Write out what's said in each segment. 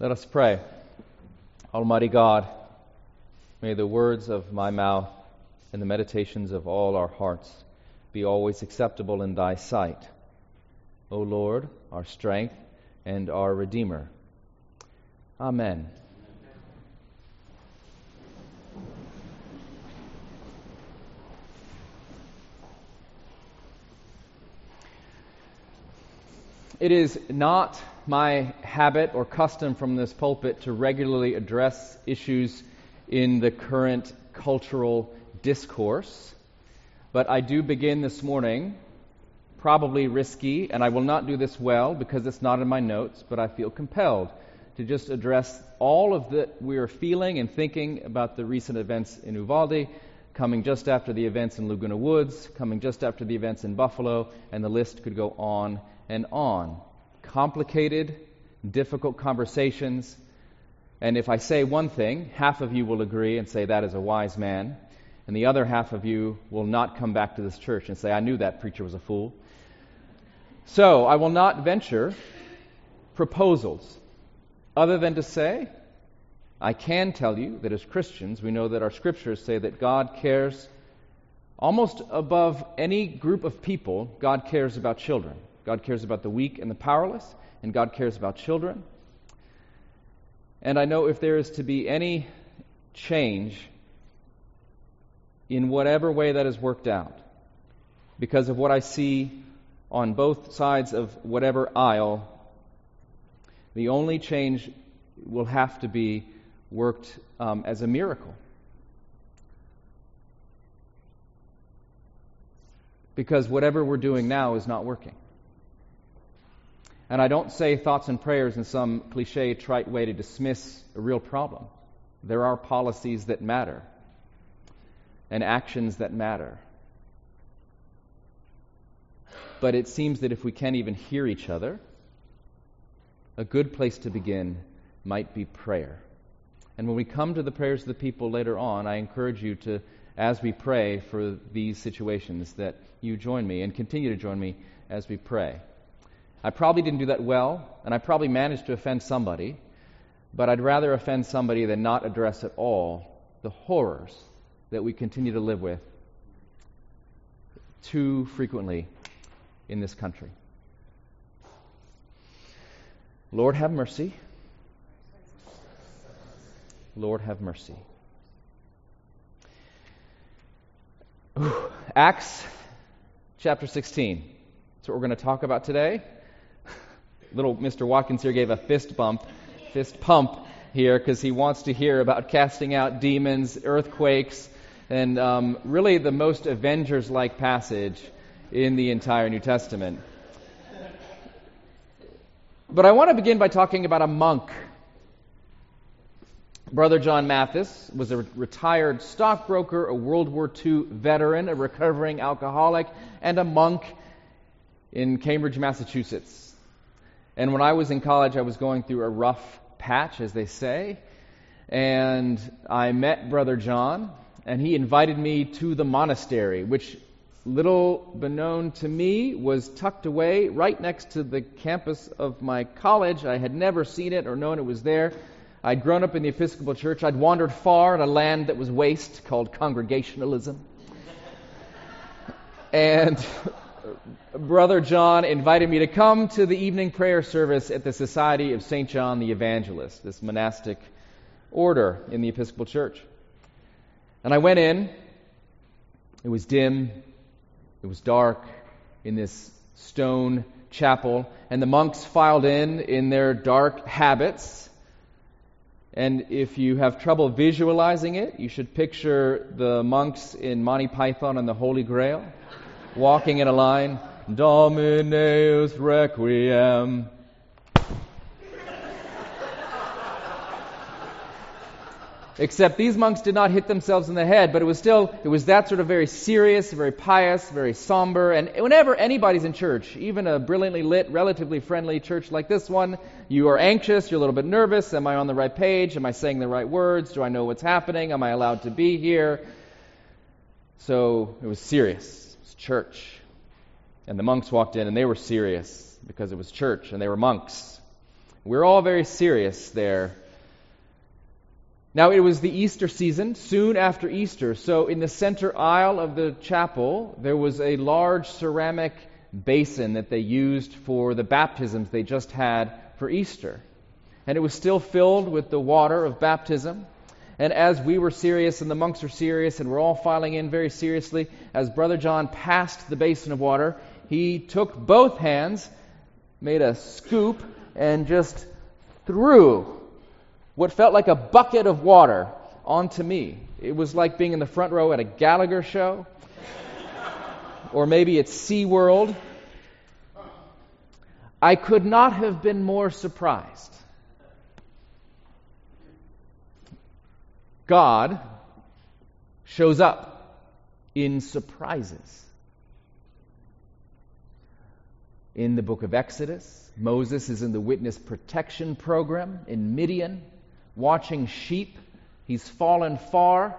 Let us pray. Almighty God, may the words of my mouth and the meditations of all our hearts be always acceptable in thy sight. O Lord, our strength and our Redeemer. Amen. It is not my habit or custom from this pulpit to regularly address issues in the current cultural discourse, but I do begin this morning, probably risky, and I will not do this well because it's not in my notes, but I feel compelled to just address all of that we are feeling and thinking about the recent events in Uvalde, coming just after the events in Laguna Woods, coming just after the events in Buffalo, and the list could go on and on. Complicated, difficult conversations. And if I say one thing, half of you will agree and say that is a wise man. And the other half of you will not come back to this church and say, I knew that preacher was a fool. So I will not venture proposals other than to say, I can tell you that as Christians, we know that our scriptures say that God cares almost above any group of people, God cares about children. God cares about the weak and the powerless, and God cares about children. And I know if there is to be any change in whatever way that is worked out, because of what I see on both sides of whatever aisle, the only change will have to be worked um, as a miracle. Because whatever we're doing now is not working. And I don't say thoughts and prayers in some cliche, trite way to dismiss a real problem. There are policies that matter and actions that matter. But it seems that if we can't even hear each other, a good place to begin might be prayer. And when we come to the prayers of the people later on, I encourage you to, as we pray for these situations, that you join me and continue to join me as we pray. I probably didn't do that well, and I probably managed to offend somebody, but I'd rather offend somebody than not address at all the horrors that we continue to live with too frequently in this country. Lord, have mercy. Lord, have mercy. Acts chapter 16. That's what we're going to talk about today little Mr. Watkins here gave a fist bump, fist pump here because he wants to hear about casting out demons, earthquakes, and um, really the most Avengers like passage in the entire New Testament. But I want to begin by talking about a monk. Brother John Mathis was a retired stockbroker, a World War II veteran, a recovering alcoholic, and a monk in Cambridge, Massachusetts. And when I was in college, I was going through a rough patch, as they say. And I met Brother John, and he invited me to the monastery, which, little beknown to me, was tucked away right next to the campus of my college. I had never seen it or known it was there. I'd grown up in the Episcopal Church. I'd wandered far in a land that was waste called Congregationalism. And Brother John invited me to come to the evening prayer service at the Society of St. John the Evangelist, this monastic order in the Episcopal Church. And I went in. It was dim, it was dark in this stone chapel, and the monks filed in in their dark habits. And if you have trouble visualizing it, you should picture the monks in Monty Python and the Holy Grail walking in a line. Domineus Requiem. Except these monks did not hit themselves in the head, but it was still, it was that sort of very serious, very pious, very somber. And whenever anybody's in church, even a brilliantly lit, relatively friendly church like this one, you are anxious, you're a little bit nervous. Am I on the right page? Am I saying the right words? Do I know what's happening? Am I allowed to be here? So it was serious It was church. And the monks walked in and they were serious because it was church and they were monks. We're all very serious there. Now, it was the Easter season, soon after Easter, so in the center aisle of the chapel, there was a large ceramic basin that they used for the baptisms they just had for Easter. And it was still filled with the water of baptism. And as we were serious and the monks were serious and we're all filing in very seriously, as Brother John passed the basin of water, he took both hands, made a scoop, and just threw what felt like a bucket of water onto me. It was like being in the front row at a Gallagher show, or maybe it's SeaWorld. I could not have been more surprised. God shows up in surprises. In the book of Exodus, Moses is in the witness protection program in Midian watching sheep. He's fallen far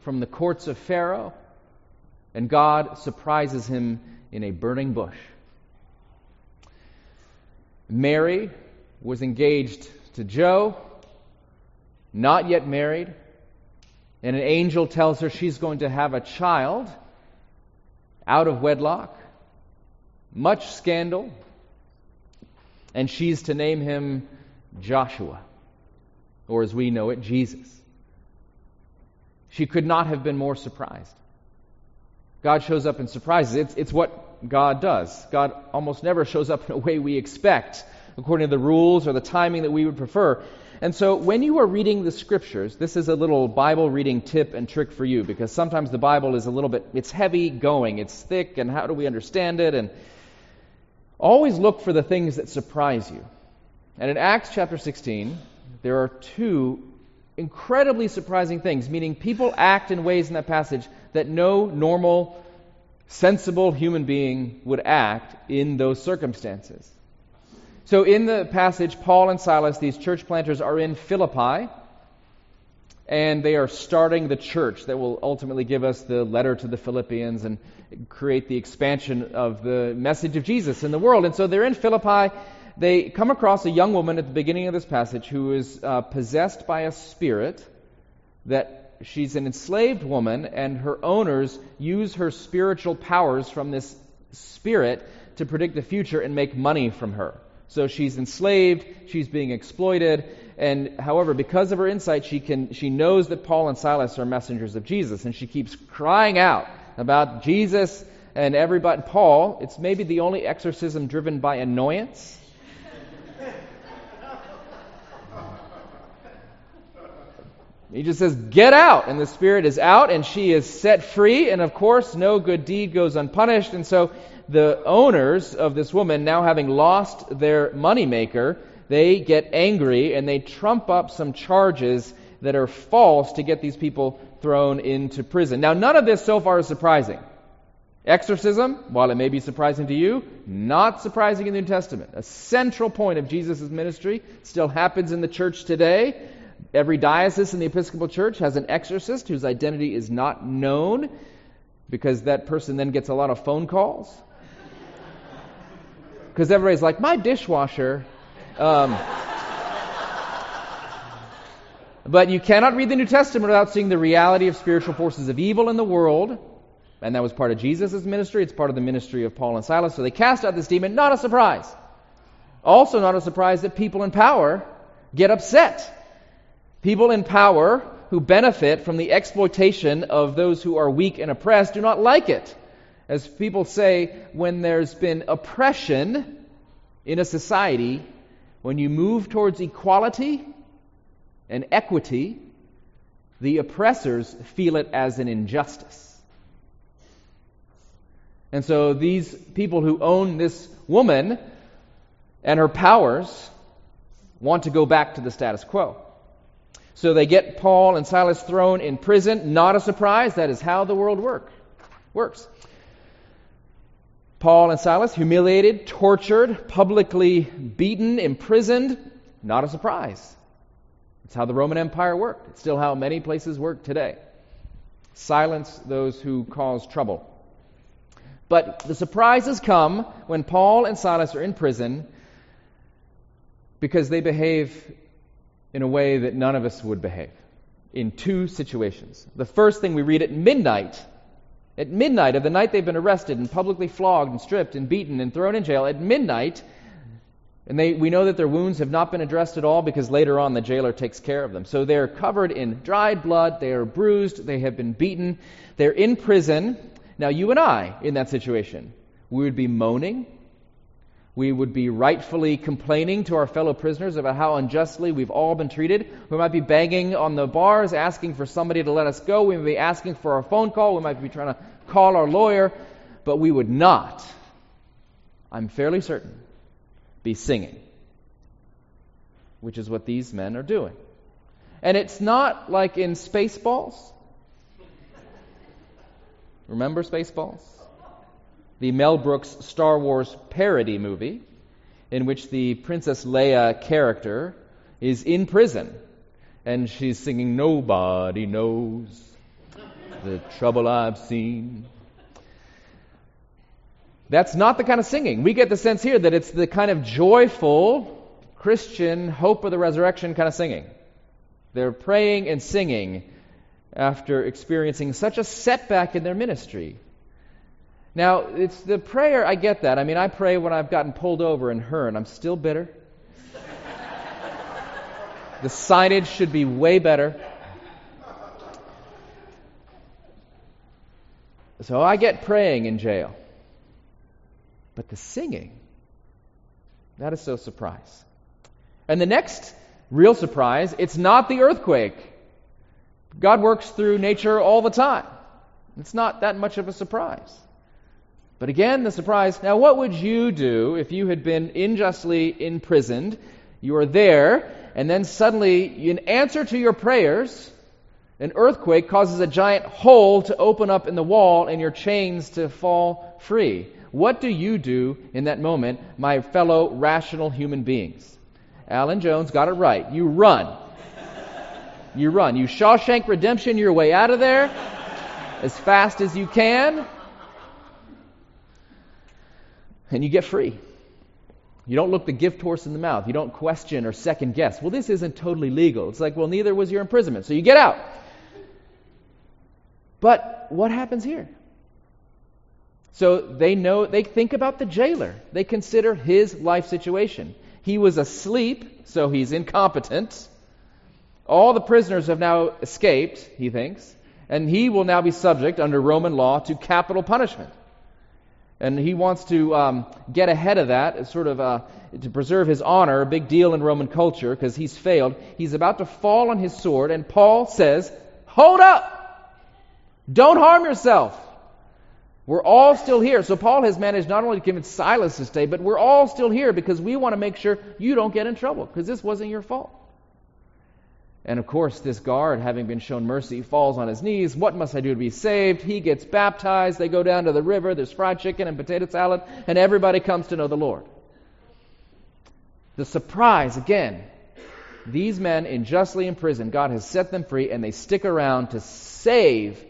from the courts of Pharaoh, and God surprises him in a burning bush. Mary was engaged to Joe, not yet married, and an angel tells her she's going to have a child out of wedlock. Much scandal, and she's to name him Joshua or as we know it, Jesus. She could not have been more surprised. God shows up in surprises. It's, it's what God does. God almost never shows up in a way we expect, according to the rules or the timing that we would prefer. And so when you are reading the scriptures, this is a little Bible reading tip and trick for you because sometimes the Bible is a little bit, it's heavy going, it's thick, and how do we understand it? And always look for the things that surprise you. And in Acts chapter 16, there are two incredibly surprising things, meaning people act in ways in that passage that no normal, sensible human being would act in those circumstances. So, in the passage, Paul and Silas, these church planters, are in Philippi, and they are starting the church that will ultimately give us the letter to the Philippians and create the expansion of the message of Jesus in the world. And so they're in Philippi, they come across a young woman at the beginning of this passage who is uh, possessed by a spirit that she's an enslaved woman, and her owners use her spiritual powers from this spirit to predict the future and make money from her. So she's enslaved, she's being exploited, and however, because of her insight, she can she knows that Paul and Silas are messengers of Jesus, and she keeps crying out about Jesus and everybody. Paul, it's maybe the only exorcism driven by annoyance He just says, Get out! And the spirit is out, and she is set free. And of course, no good deed goes unpunished. And so the owners of this woman, now having lost their moneymaker, they get angry and they trump up some charges that are false to get these people thrown into prison. Now, none of this so far is surprising. Exorcism, while it may be surprising to you, not surprising in the New Testament. A central point of Jesus' ministry still happens in the church today. Every diocese in the Episcopal Church has an exorcist whose identity is not known because that person then gets a lot of phone calls. Because everybody's like, my dishwasher. Um, but you cannot read the New Testament without seeing the reality of spiritual forces of evil in the world. And that was part of Jesus' ministry. It's part of the ministry of Paul and Silas. So they cast out this demon. Not a surprise. Also, not a surprise that people in power get upset People in power who benefit from the exploitation of those who are weak and oppressed do not like it. As people say, when there's been oppression in a society, when you move towards equality and equity, the oppressors feel it as an injustice. And so these people who own this woman and her powers want to go back to the status quo. So they get Paul and Silas thrown in prison. Not a surprise. That is how the world work, works. Paul and Silas humiliated, tortured, publicly beaten, imprisoned. Not a surprise. It's how the Roman Empire worked. It's still how many places work today. Silence those who cause trouble. But the surprises come when Paul and Silas are in prison because they behave in a way that none of us would behave in two situations. The first thing we read at midnight, at midnight of the night they've been arrested and publicly flogged and stripped and beaten and thrown in jail, at midnight, and they, we know that their wounds have not been addressed at all because later on the jailer takes care of them. So they're covered in dried blood, they are bruised, they have been beaten, they're in prison. Now, you and I, in that situation, we would be moaning. We would be rightfully complaining to our fellow prisoners about how unjustly we've all been treated. We might be banging on the bars, asking for somebody to let us go. We might be asking for a phone call. We might be trying to call our lawyer. But we would not, I'm fairly certain, be singing, which is what these men are doing. And it's not like in Spaceballs. Remember Spaceballs? The Mel Brooks Star Wars parody movie, in which the Princess Leia character is in prison and she's singing Nobody Knows the Trouble I've Seen. That's not the kind of singing. We get the sense here that it's the kind of joyful Christian hope of the resurrection kind of singing. They're praying and singing after experiencing such a setback in their ministry. Now, it's the prayer, I get that. I mean, I pray when I've gotten pulled over in Hearne. I'm still bitter. the signage should be way better. So I get praying in jail. But the singing, that is so surprise. And the next real surprise, it's not the earthquake. God works through nature all the time. It's not that much of a surprise. But again, the surprise now, what would you do if you had been unjustly imprisoned? You are there, and then suddenly, in answer to your prayers, an earthquake causes a giant hole to open up in the wall and your chains to fall free. What do you do in that moment, my fellow rational human beings? Alan Jones got it right. You run. You run. You Shawshank Redemption your way out of there as fast as you can, and you get free. You don't look the gift horse in the mouth. You don't question or second guess. Well, this isn't totally legal. It's like, well, neither was your imprisonment. So you get out. But what happens here? So they know, they think about the jailer. They consider his life situation. He was asleep, so he's incompetent. All the prisoners have now escaped, he thinks, and he will now be subject, under Roman law, to capital punishment. And he wants to um, get ahead of that, sort of uh, to preserve his honor, a big deal in Roman culture, because he's failed. He's about to fall on his sword, and Paul says, Hold up! Don't harm yourself! We're all still here. So Paul has managed not only to convince Silas to stay, but we're all still here because we want to make sure you don't get in trouble because this wasn't your fault. And of course, this guard, having been shown mercy, falls on his knees. What must I do to be saved? He gets baptized. They go down to the river. There's fried chicken and potato salad, and everybody comes to know the Lord. The surprise, again, these men unjustly imprisoned, God has set them free, and they stick around to save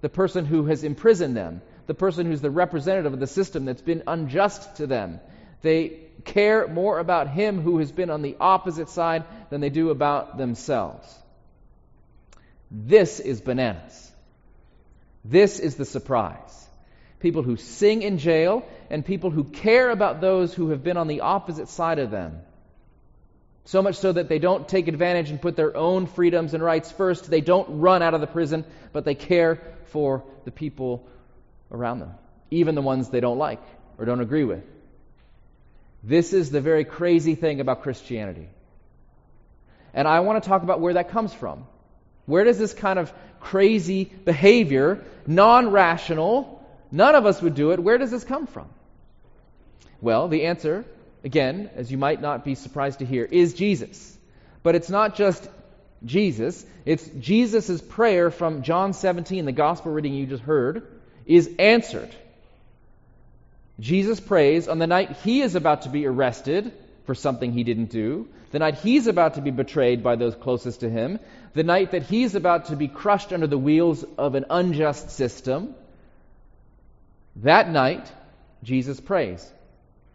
the person who has imprisoned them the person who's the representative of the system that's been unjust to them. They care more about him who has been on the opposite side than they do about themselves. This is bananas. This is the surprise. People who sing in jail and people who care about those who have been on the opposite side of them. So much so that they don't take advantage and put their own freedoms and rights first. They don't run out of the prison, but they care for the people around them, even the ones they don't like or don't agree with. This is the very crazy thing about Christianity. And I want to talk about where that comes from. Where does this kind of crazy behavior, non rational, none of us would do it, where does this come from? Well, the answer, again, as you might not be surprised to hear, is Jesus. But it's not just Jesus, it's Jesus' prayer from John 17, the gospel reading you just heard is answered. Jesus prays on the night he is about to be arrested for something he didn't do, the night he's about to be betrayed by those closest to him, the night that he's about to be crushed under the wheels of an unjust system. That night, Jesus prays.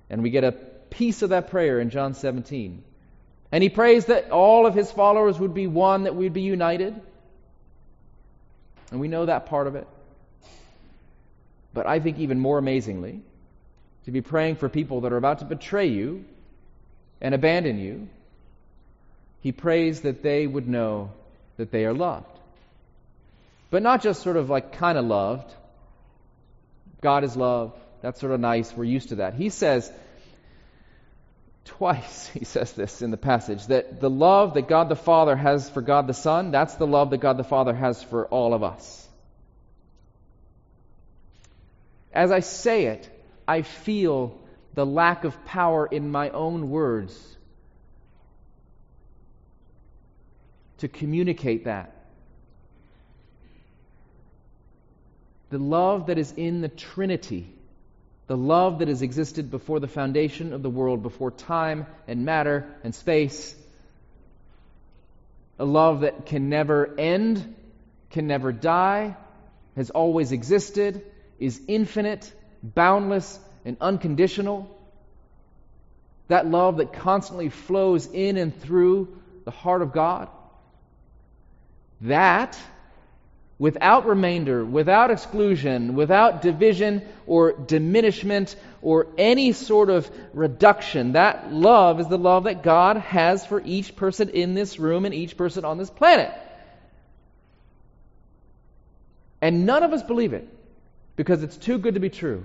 And we get a piece of that prayer in John 17. And he prays that all of his followers would be one, that we'd be united. And we know that part of it. But I think even more amazingly, to be praying for people that are about to betray you and abandon you, he prays that they would know that they are loved. But not just sort of like kind of loved. God is love. That's sort of nice. We're used to that. He says, twice he says this in the passage that the love that God the Father has for God the Son, that's the love that God the Father has for all of us. As I say it, I feel the lack of power in my own words to communicate that. The love that is in the Trinity, the love that has existed before the foundation of the world, before time and matter and space, a love that can never end, can never die, has always existed, is infinite, boundless, and unconditional. That love that constantly flows in and through the heart of God. That, without remainder, without exclusion, without division or diminishment or any sort of reduction, that love is the love that God has for each person in this room and each person on this planet. And none of us believe it because it's too good to be true.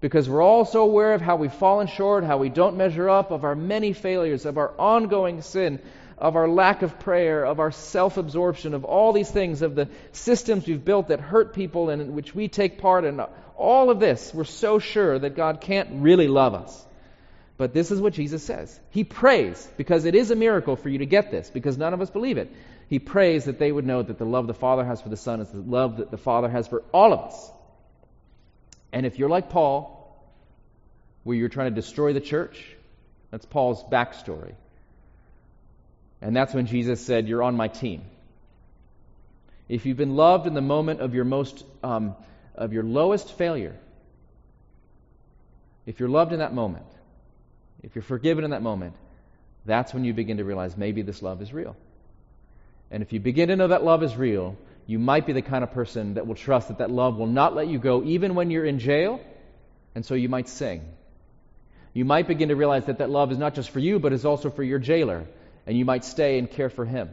Because we're all so aware of how we've fallen short, how we don't measure up, of our many failures, of our ongoing sin, of our lack of prayer, of our self absorption, of all these things, of the systems we've built that hurt people and in which we take part in. All of this, we're so sure that God can't really love us. But this is what Jesus says. He prays, because it is a miracle for you to get this, because none of us believe it he prays that they would know that the love the Father has for the Son is the love that the Father has for all of us. And if you're like Paul, where you're trying to destroy the church, that's Paul's backstory. And that's when Jesus said, You're on my team. If you've been loved in the moment of your most um, of your lowest failure, if you're loved in that moment, if you're forgiven in that moment, that's when you begin to realize maybe this love is real. And if you begin to know that love is real, you might be the kind of person that will trust that that love will not let you go even when you're in jail, and so you might sing. You might begin to realize that that love is not just for you, but is also for your jailer, and you might stay and care for him.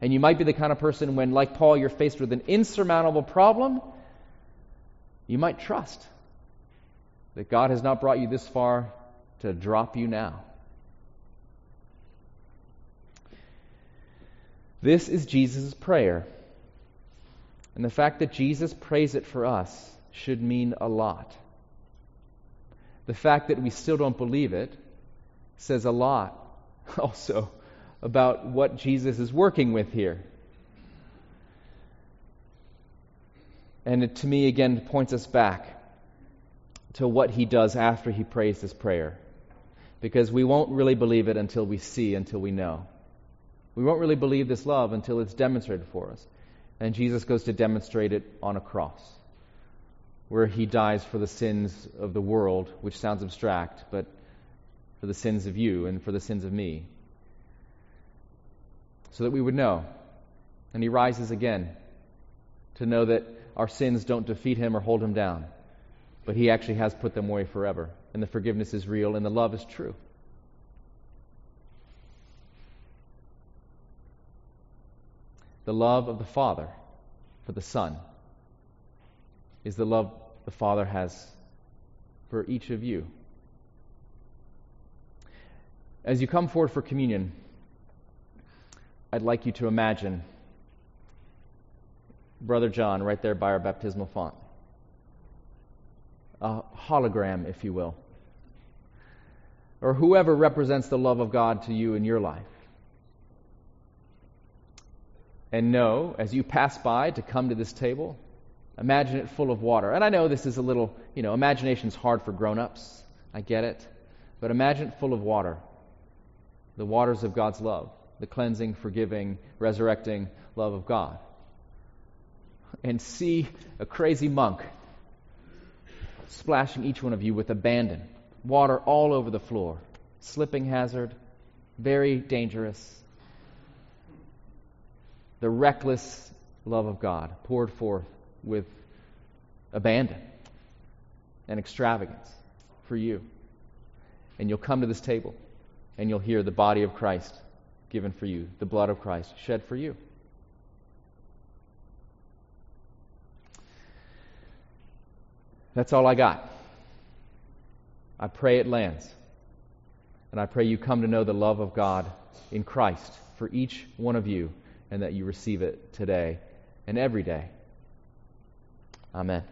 And you might be the kind of person when, like Paul, you're faced with an insurmountable problem, you might trust that God has not brought you this far to drop you now. This is Jesus' prayer. And the fact that Jesus prays it for us should mean a lot. The fact that we still don't believe it says a lot also about what Jesus is working with here. And it, to me, again, points us back to what he does after he prays this prayer. Because we won't really believe it until we see, until we know. We won't really believe this love until it's demonstrated for us. And Jesus goes to demonstrate it on a cross, where he dies for the sins of the world, which sounds abstract, but for the sins of you and for the sins of me, so that we would know. And he rises again to know that our sins don't defeat him or hold him down, but he actually has put them away forever. And the forgiveness is real and the love is true. The love of the Father for the Son is the love the Father has for each of you. As you come forward for communion, I'd like you to imagine Brother John right there by our baptismal font. A hologram, if you will. Or whoever represents the love of God to you in your life and know as you pass by to come to this table, imagine it full of water. And I know this is a little, you know, imagination's hard for grown-ups. I get it. But imagine it full of water. The waters of God's love, the cleansing, forgiving, resurrecting love of God. And see a crazy monk splashing each one of you with abandon, water all over the floor. slipping hazard, very dangerous. The reckless love of God poured forth with abandon and extravagance for you. And you'll come to this table and you'll hear the body of Christ given for you, the blood of Christ shed for you. That's all I got. I pray it lands. And I pray you come to know the love of God in Christ for each one of you and that you receive it today and every day. Amen.